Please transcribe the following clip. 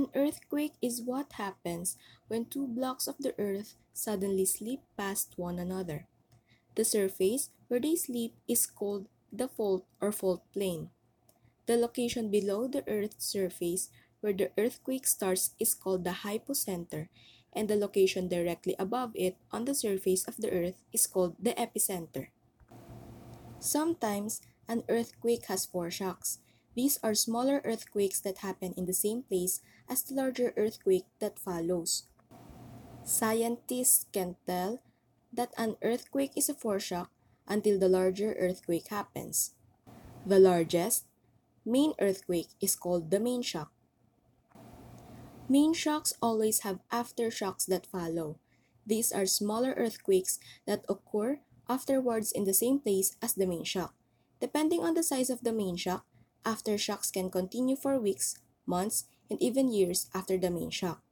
An earthquake is what happens when two blocks of the earth suddenly slip past one another. The surface where they slip is called the fault or fault plane. The location below the earth's surface where the earthquake starts is called the hypocenter, and the location directly above it on the surface of the earth is called the epicenter. Sometimes, an earthquake has foreshocks. These are smaller earthquakes that happen in the same place as the larger earthquake that follows. Scientists can tell that an earthquake is a foreshock until the larger earthquake happens. The largest, main earthquake is called the main shock. Main shocks always have aftershocks that follow. These are smaller earthquakes that occur afterwards in the same place as the main shock. Depending on the size of the main shock, aftershocks can continue for weeks, months, and even years after the main shock.